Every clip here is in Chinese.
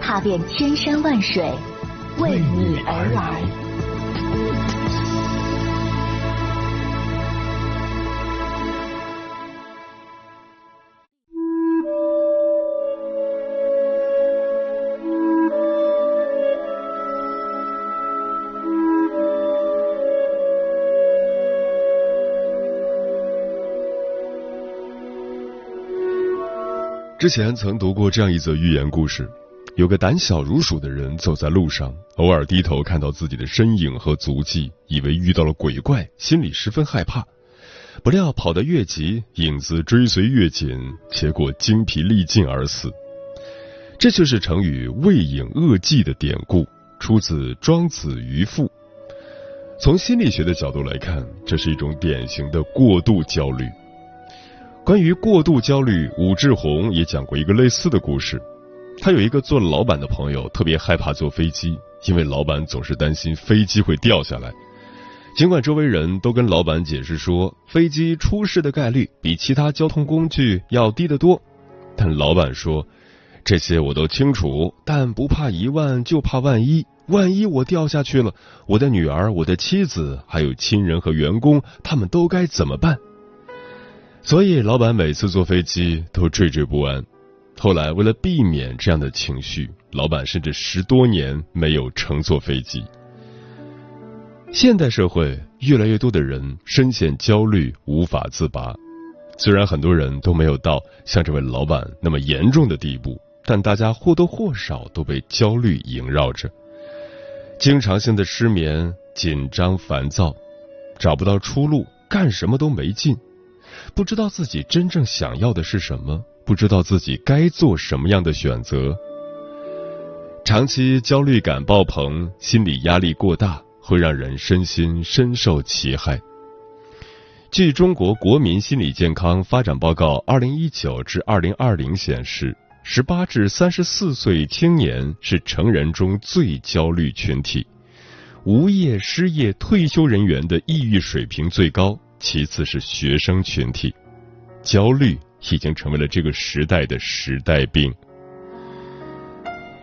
踏遍千山万水，为你而来。之前曾读过这样一则寓言故事：有个胆小如鼠的人走在路上，偶尔低头看到自己的身影和足迹，以为遇到了鬼怪，心里十分害怕。不料跑得越急，影子追随越紧，结果精疲力尽而死。这就是成语“畏影恶迹”的典故，出自《庄子·渔父》。从心理学的角度来看，这是一种典型的过度焦虑。关于过度焦虑，武志红也讲过一个类似的故事。他有一个做老板的朋友，特别害怕坐飞机，因为老板总是担心飞机会掉下来。尽管周围人都跟老板解释说，飞机出事的概率比其他交通工具要低得多，但老板说，这些我都清楚，但不怕一万就怕万一，万一我掉下去了，我的女儿、我的妻子，还有亲人和员工，他们都该怎么办？所以，老板每次坐飞机都惴惴不安。后来，为了避免这样的情绪，老板甚至十多年没有乘坐飞机。现代社会，越来越多的人深陷焦虑，无法自拔。虽然很多人都没有到像这位老板那么严重的地步，但大家或多或少都被焦虑萦绕着，经常性的失眠、紧张、烦躁，找不到出路，干什么都没劲。不知道自己真正想要的是什么，不知道自己该做什么样的选择。长期焦虑感爆棚，心理压力过大，会让人身心深受其害。据中国国民心理健康发展报告（二零一九至二零二零）显示，十八至三十四岁青年是成人中最焦虑群体，无业、失业、退休人员的抑郁水平最高。其次是学生群体，焦虑已经成为了这个时代的时代病。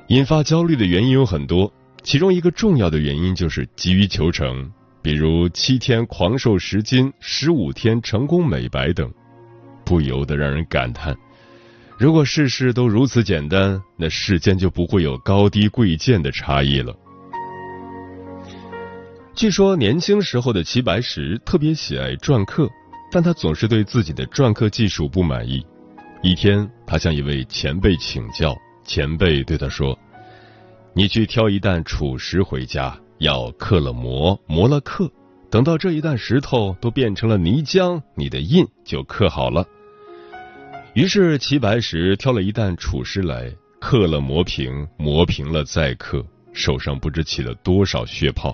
引发焦虑的原因有很多，其中一个重要的原因就是急于求成，比如七天狂瘦十斤、十五天成功美白等，不由得让人感叹：如果事事都如此简单，那世间就不会有高低贵贱的差异了。据说年轻时候的齐白石特别喜爱篆刻，但他总是对自己的篆刻技术不满意。一天，他向一位前辈请教，前辈对他说：“你去挑一担楚石回家，要刻了磨，磨了刻，等到这一担石头都变成了泥浆，你的印就刻好了。”于是齐白石挑了一担楚石来，刻了磨平，磨平了再刻，手上不知起了多少血泡。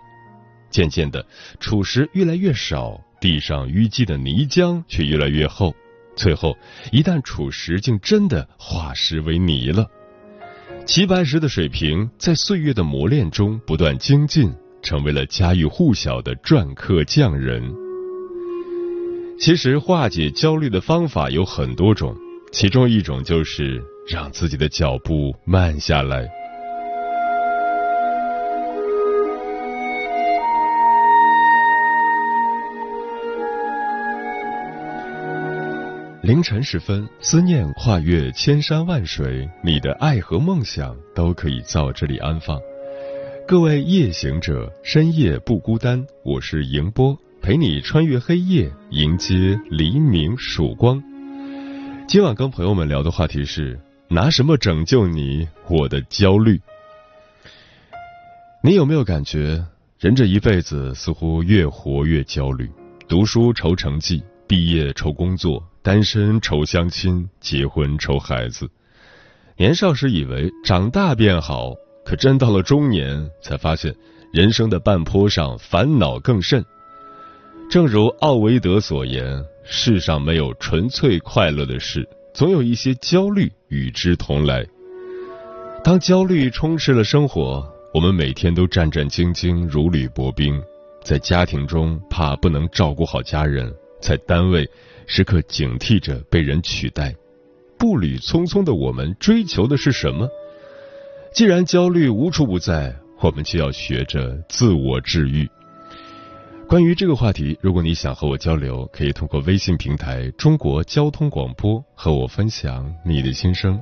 渐渐的，楚石越来越少，地上淤积的泥浆却越来越厚，最后一旦储石竟真的化石为泥了。齐白石的水平在岁月的磨练中不断精进，成为了家喻户晓的篆刻匠人。其实化解焦虑的方法有很多种，其中一种就是让自己的脚步慢下来。凌晨时分，思念跨越千山万水，你的爱和梦想都可以在这里安放。各位夜行者，深夜不孤单，我是迎波，陪你穿越黑夜，迎接黎明曙光。今晚跟朋友们聊的话题是：拿什么拯救你，我的焦虑？你有没有感觉，人这一辈子似乎越活越焦虑？读书愁成绩，毕业愁工作。单身愁相亲，结婚愁孩子。年少时以为长大变好，可真到了中年，才发现人生的半坡上烦恼更甚。正如奥维德所言：“世上没有纯粹快乐的事，总有一些焦虑与之同来。”当焦虑充斥了生活，我们每天都战战兢兢，如履薄冰。在家庭中，怕不能照顾好家人；在单位，时刻警惕着被人取代。步履匆匆的我们，追求的是什么？既然焦虑无处不在，我们就要学着自我治愈。关于这个话题，如果你想和我交流，可以通过微信平台“中国交通广播”和我分享你的心声。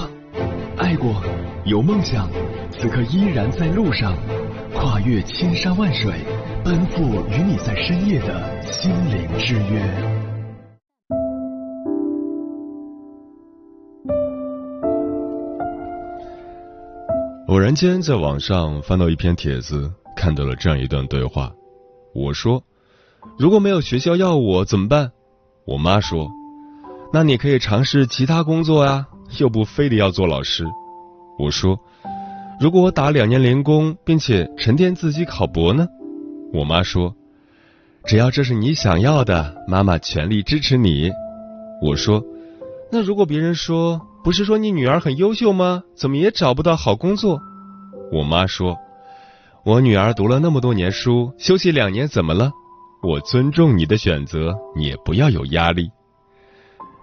爱过，有梦想，此刻依然在路上，跨越千山万水，奔赴与你在深夜的心灵之约。偶然间在网上翻到一篇帖子，看到了这样一段对话。我说：“如果没有学校要我怎么办？”我妈说：“那你可以尝试其他工作呀。”又不非得要做老师，我说，如果我打两年零工，并且沉淀自己考博呢？我妈说，只要这是你想要的，妈妈全力支持你。我说，那如果别人说，不是说你女儿很优秀吗？怎么也找不到好工作？我妈说，我女儿读了那么多年书，休息两年怎么了？我尊重你的选择，你也不要有压力。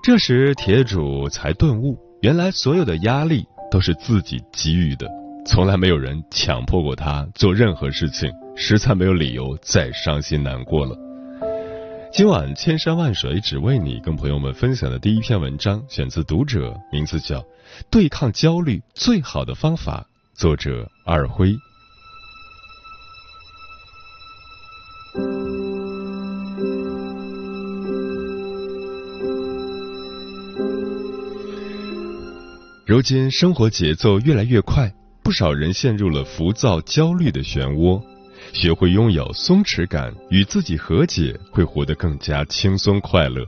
这时铁主才顿悟。原来所有的压力都是自己给予的，从来没有人强迫过他做任何事情，实在没有理由再伤心难过了。今晚千山万水只为你，跟朋友们分享的第一篇文章选自《读者》，名字叫《对抗焦虑最好的方法》，作者二辉。如今生活节奏越来越快，不少人陷入了浮躁、焦虑的漩涡。学会拥有松弛感，与自己和解，会活得更加轻松快乐。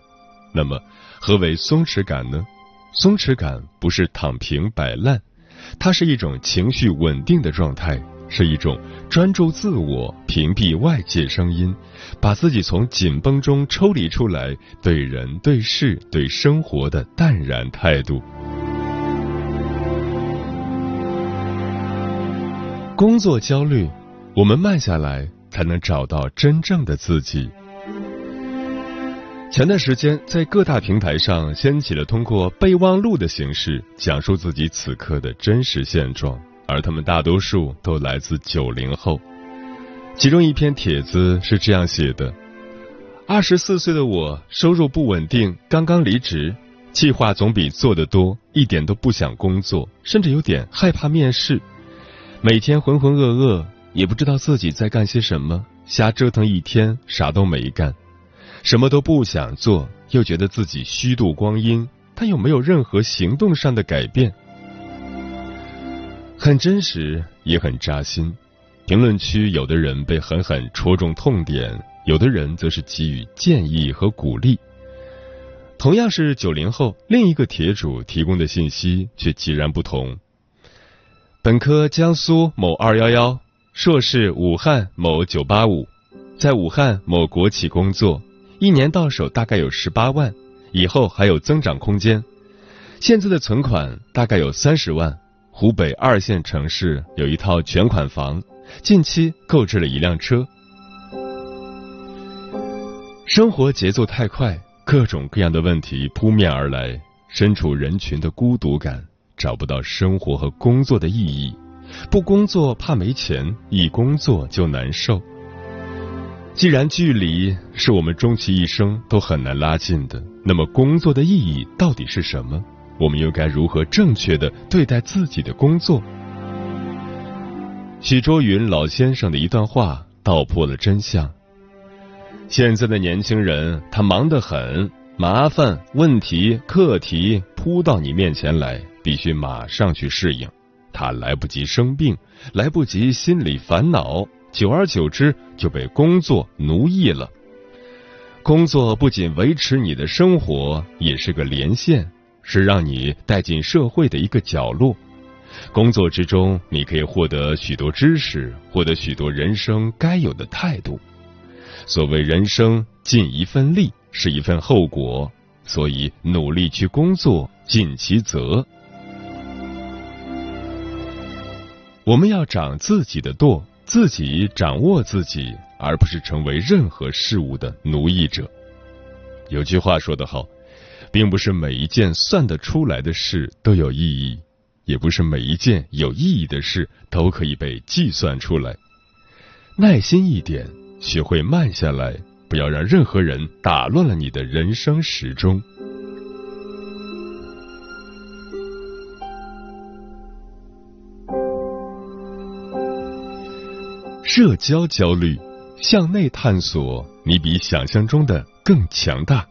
那么，何为松弛感呢？松弛感不是躺平摆烂，它是一种情绪稳定的状态，是一种专注自我、屏蔽外界声音，把自己从紧绷中抽离出来，对人、对事、对生活的淡然态度。工作焦虑，我们慢下来才能找到真正的自己。前段时间，在各大平台上掀起了通过备忘录的形式讲述自己此刻的真实现状，而他们大多数都来自九零后。其中一篇帖子是这样写的：二十四岁的我，收入不稳定，刚刚离职，计划总比做的多，一点都不想工作，甚至有点害怕面试。每天浑浑噩噩，也不知道自己在干些什么，瞎折腾一天，啥都没干，什么都不想做，又觉得自己虚度光阴，但又没有任何行动上的改变，很真实，也很扎心。评论区有的人被狠狠戳中痛点，有的人则是给予建议和鼓励。同样是九零后，另一个帖主提供的信息却截然不同。本科江苏某二幺幺，硕士武汉某九八五，在武汉某国企工作，一年到手大概有十八万，以后还有增长空间。现在的存款大概有三十万，湖北二线城市有一套全款房，近期购置了一辆车。生活节奏太快，各种各样的问题扑面而来，身处人群的孤独感。找不到生活和工作的意义，不工作怕没钱，一工作就难受。既然距离是我们终其一生都很难拉近的，那么工作的意义到底是什么？我们又该如何正确的对待自己的工作？许卓云老先生的一段话道破了真相。现在的年轻人，他忙得很，麻烦、问题、课题扑到你面前来，必须马上去适应。他来不及生病，来不及心理烦恼。久而久之，就被工作奴役了。工作不仅维持你的生活，也是个连线，是让你带进社会的一个角落。工作之中，你可以获得许多知识，获得许多人生该有的态度。所谓人生尽一份力，是一份后果，所以努力去工作，尽其责。我们要长自己的舵。自己掌握自己，而不是成为任何事物的奴役者。有句话说得好，并不是每一件算得出来的事都有意义，也不是每一件有意义的事都可以被计算出来。耐心一点，学会慢下来，不要让任何人打乱了你的人生时钟。社交焦虑，向内探索，你比想象中的更强大。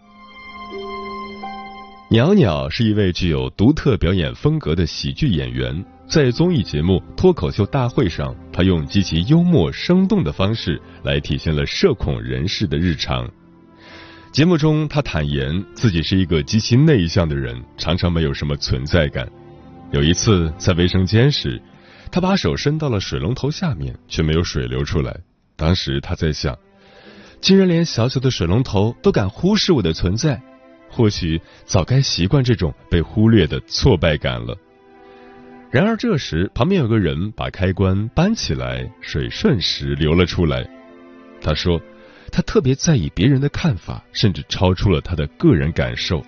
袅袅是一位具有独特表演风格的喜剧演员，在综艺节目《脱口秀大会》上，他用极其幽默生动的方式来体现了社恐人士的日常。节目中，他坦言自己是一个极其内向的人，常常没有什么存在感。有一次在卫生间时。他把手伸到了水龙头下面，却没有水流出来。当时他在想，竟然连小小的水龙头都敢忽视我的存在，或许早该习惯这种被忽略的挫败感了。然而这时，旁边有个人把开关搬起来，水瞬时流了出来。他说，他特别在意别人的看法，甚至超出了他的个人感受。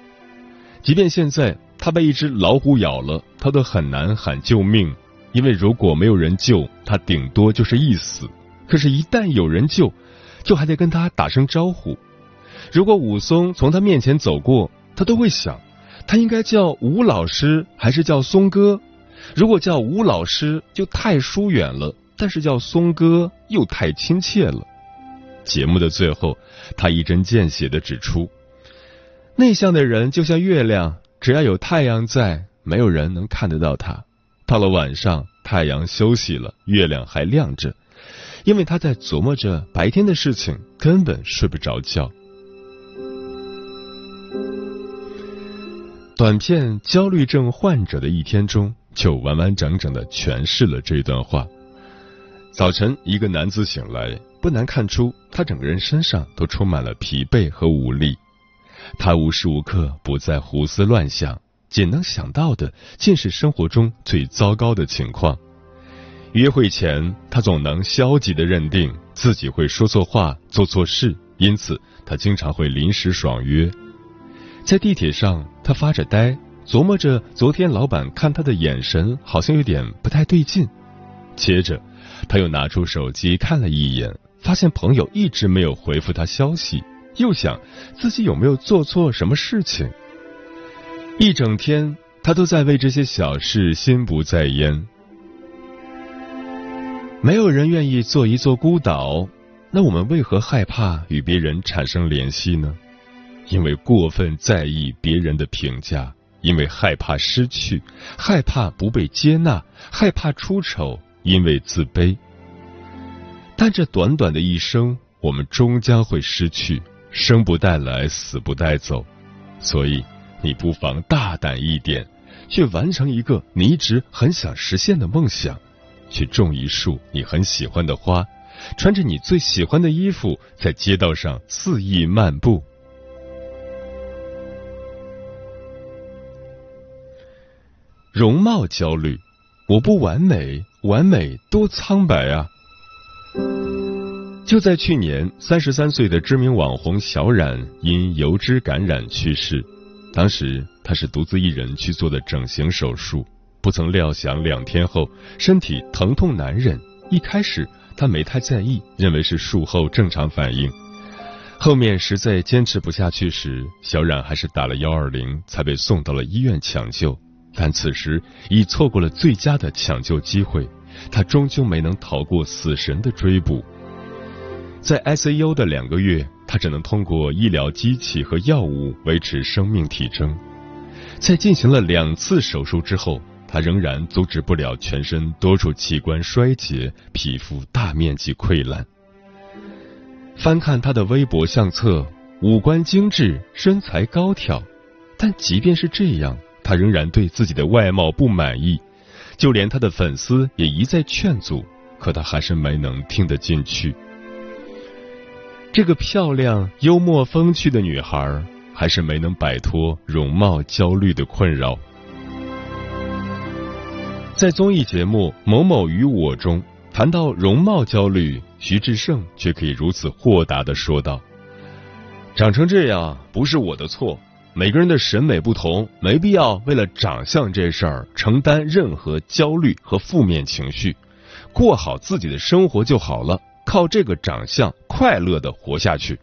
即便现在他被一只老虎咬了，他都很难喊救命。因为如果没有人救他，顶多就是一死；可是，一旦有人救，就还得跟他打声招呼。如果武松从他面前走过，他都会想，他应该叫吴老师还是叫松哥？如果叫吴老师，就太疏远了；但是叫松哥，又太亲切了。节目的最后，他一针见血的指出，内向的人就像月亮，只要有太阳在，没有人能看得到他。到了晚上，太阳休息了，月亮还亮着，因为他在琢磨着白天的事情，根本睡不着觉。短片《焦虑症患者的一天》中就完完整整的诠释了这段话。早晨，一个男子醒来，不难看出他整个人身上都充满了疲惫和无力，他无时无刻不在胡思乱想。仅能想到的，尽是生活中最糟糕的情况。约会前，他总能消极的认定自己会说错话、做错事，因此他经常会临时爽约。在地铁上，他发着呆，琢磨着昨天老板看他的眼神好像有点不太对劲。接着，他又拿出手机看了一眼，发现朋友一直没有回复他消息，又想自己有没有做错什么事情。一整天，他都在为这些小事心不在焉。没有人愿意做一座孤岛，那我们为何害怕与别人产生联系呢？因为过分在意别人的评价，因为害怕失去，害怕不被接纳，害怕出丑，因为自卑。但这短短的一生，我们终将会失去，生不带来，死不带走，所以。你不妨大胆一点，去完成一个你一直很想实现的梦想，去种一束你很喜欢的花，穿着你最喜欢的衣服，在街道上肆意漫步。容貌焦虑，我不完美，完美多苍白啊！就在去年，三十三岁的知名网红小冉因油脂感染去世。当时他是独自一人去做的整形手术，不曾料想两天后身体疼痛难忍。一开始他没太在意，认为是术后正常反应。后面实在坚持不下去时，小冉还是打了幺二零，才被送到了医院抢救。但此时已错过了最佳的抢救机会，他终究没能逃过死神的追捕。在 ICU 的两个月，他只能通过医疗机器和药物维持生命体征。在进行了两次手术之后，他仍然阻止不了全身多处器官衰竭、皮肤大面积溃烂。翻看他的微博相册，五官精致，身材高挑，但即便是这样，他仍然对自己的外貌不满意。就连他的粉丝也一再劝阻，可他还是没能听得进去。这个漂亮、幽默、风趣的女孩，还是没能摆脱容貌焦虑的困扰。在综艺节目《某某与我》中谈到容貌焦虑，徐志胜却可以如此豁达的说道：“长成这样不是我的错，每个人的审美不同，没必要为了长相这事儿承担任何焦虑和负面情绪，过好自己的生活就好了。”靠这个长相快乐的活下去。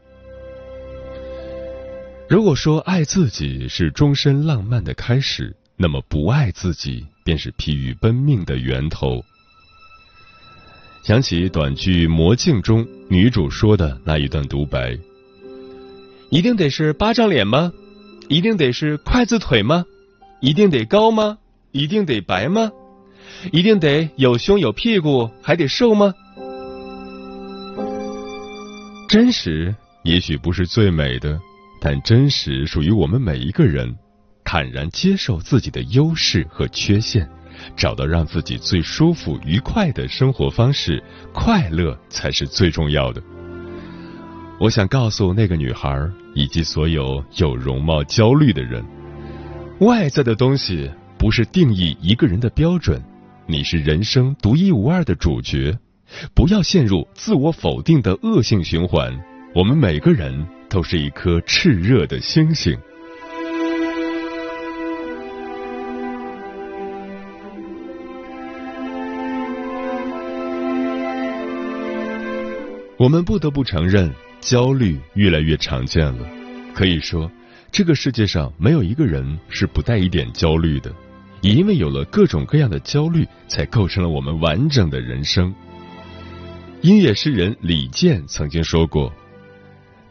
如果说爱自己是终身浪漫的开始，那么不爱自己便是疲于奔命的源头。想起短剧《魔镜》中女主说的那一段独白：“一定得是巴掌脸吗？一定得是筷子腿吗？一定得高吗？一定得白吗？一定得有胸有屁股还得瘦吗？”真实也许不是最美的，但真实属于我们每一个人。坦然接受自己的优势和缺陷，找到让自己最舒服、愉快的生活方式，快乐才是最重要的。我想告诉那个女孩以及所有有容貌焦虑的人：外在的东西不是定义一个人的标准，你是人生独一无二的主角。不要陷入自我否定的恶性循环。我们每个人都是一颗炽热的星星。我们不得不承认，焦虑越来越常见了。可以说，这个世界上没有一个人是不带一点焦虑的。也因为有了各种各样的焦虑，才构成了我们完整的人生。音乐诗人李健曾经说过：“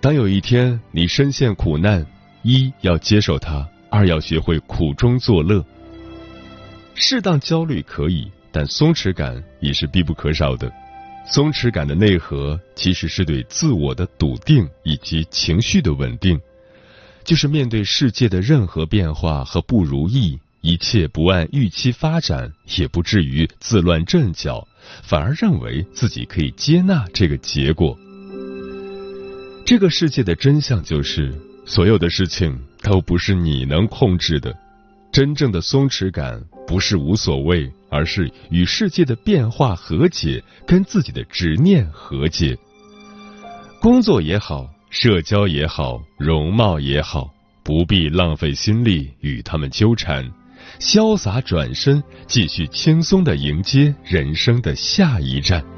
当有一天你深陷苦难，一要接受它，二要学会苦中作乐。适当焦虑可以，但松弛感也是必不可少的。松弛感的内核其实是对自我的笃定以及情绪的稳定，就是面对世界的任何变化和不如意。”一切不按预期发展，也不至于自乱阵脚，反而认为自己可以接纳这个结果。这个世界的真相就是，所有的事情都不是你能控制的。真正的松弛感，不是无所谓，而是与世界的变化和解，跟自己的执念和解。工作也好，社交也好，容貌也好，不必浪费心力与他们纠缠。潇洒转身，继续轻松的迎接人生的下一站。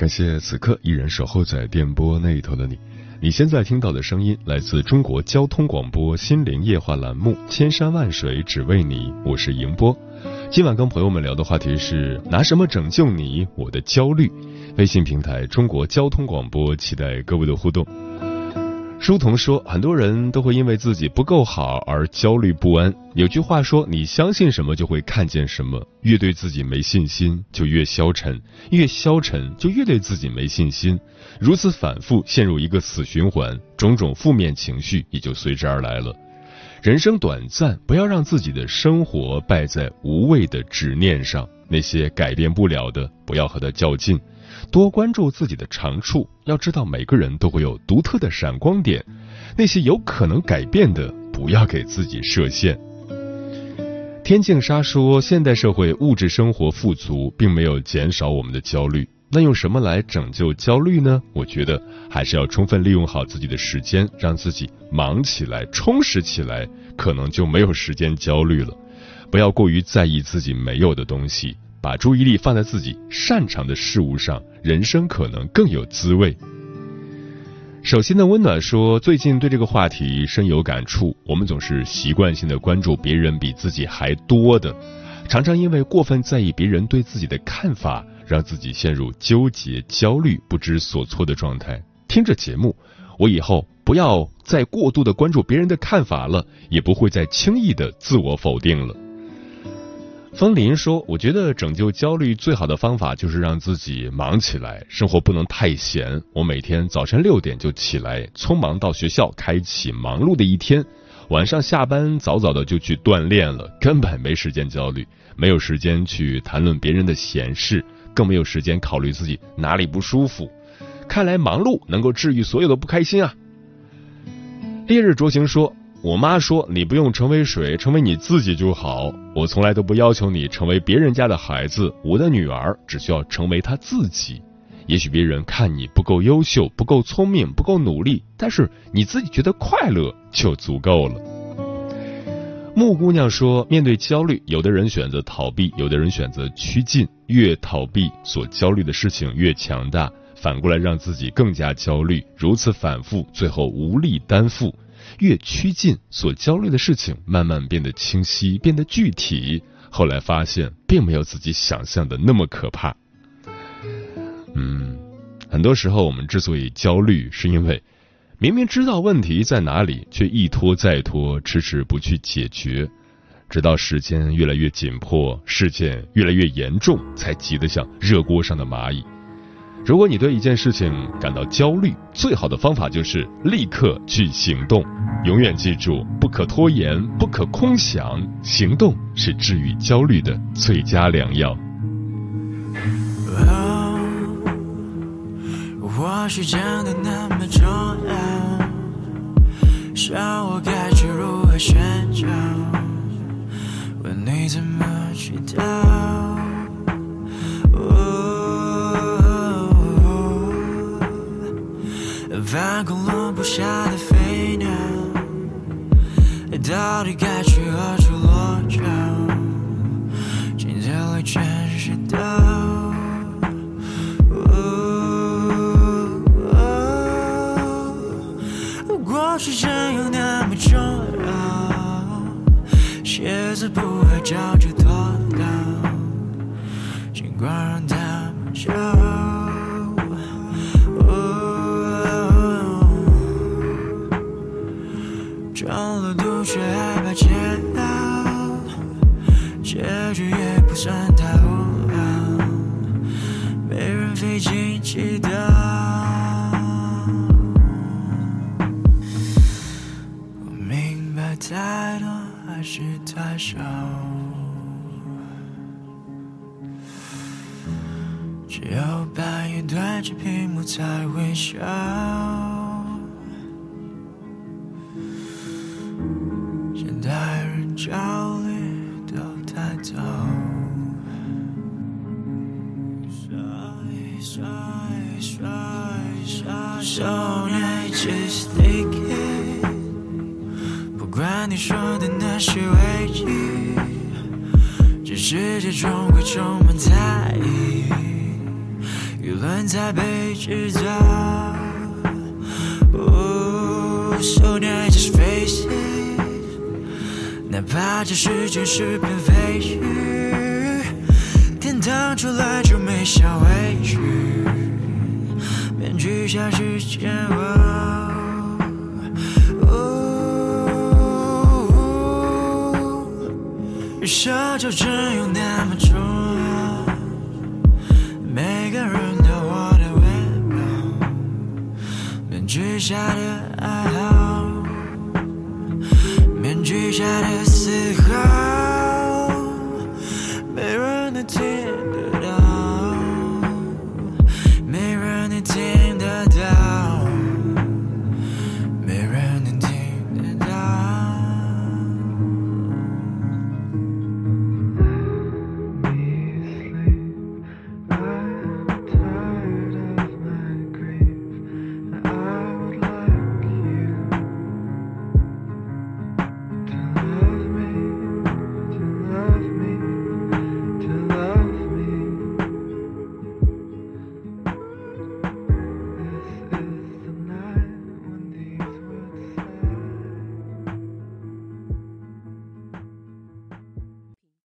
感谢此刻依然守候在电波那一头的你。你现在听到的声音来自中国交通广播心灵夜话栏目《千山万水只为你》，我是迎波。今晚跟朋友们聊的话题是拿什么拯救你我的焦虑？微信平台中国交通广播，期待各位的互动。书童说，很多人都会因为自己不够好而焦虑不安。有句话说，你相信什么就会看见什么。越对自己没信心，就越消沉；越消沉，就越对自己没信心。如此反复，陷入一个死循环，种种负面情绪也就随之而来了。人生短暂，不要让自己的生活败在无谓的执念上。那些改变不了的，不要和他较劲。多关注自己的长处，要知道每个人都会有独特的闪光点。那些有可能改变的，不要给自己设限。天净沙说，现代社会物质生活富足，并没有减少我们的焦虑。那用什么来拯救焦虑呢？我觉得还是要充分利用好自己的时间，让自己忙起来、充实起来，可能就没有时间焦虑了。不要过于在意自己没有的东西。把注意力放在自己擅长的事物上，人生可能更有滋味。手心的温暖说：“最近对这个话题深有感触。我们总是习惯性的关注别人比自己还多的，常常因为过分在意别人对自己的看法，让自己陷入纠结、焦虑、不知所措的状态。听着节目，我以后不要再过度的关注别人的看法了，也不会再轻易的自我否定了。”风林说：“我觉得拯救焦虑最好的方法就是让自己忙起来，生活不能太闲。我每天早晨六点就起来，匆忙到学校，开启忙碌的一天。晚上下班早早的就去锻炼了，根本没时间焦虑，没有时间去谈论别人的闲事，更没有时间考虑自己哪里不舒服。看来忙碌能够治愈所有的不开心啊。”烈日灼行说。我妈说：“你不用成为谁，成为你自己就好。我从来都不要求你成为别人家的孩子，我的女儿只需要成为她自己。也许别人看你不够优秀、不够聪明、不够努力，但是你自己觉得快乐就足够了。”木姑娘说：“面对焦虑，有的人选择逃避，有的人选择趋近。越逃避，所焦虑的事情越强大，反过来让自己更加焦虑。如此反复，最后无力担负。”越趋近，所焦虑的事情慢慢变得清晰，变得具体。后来发现，并没有自己想象的那么可怕。嗯，很多时候我们之所以焦虑，是因为明明知道问题在哪里，却一拖再拖，迟迟不去解决，直到时间越来越紧迫，事件越来越严重，才急得像热锅上的蚂蚁。如果你对一件事情感到焦虑，最好的方法就是立刻去行动。永远记住，不可拖延，不可空想，行动是治愈焦虑的最佳良药。或许真的那么重要，想我该去如何寻找？问你怎么知道？翻空落不下的飞鸟，到底该去何处落脚？今天里全是道。过去真有那么重要？鞋子不会脚就脱掉，尽管笑只有半夜对着屏幕才会笑现代人焦虑都太早。你说的那些危机，这世界终会充满猜疑，舆论在被制造。So now just face it，哪怕这世界是片废墟，天堂出来就没想畏惧，面具下是煎社交只有那么重要？每个人都活的微妙，面具下的爱好，面具下的思考。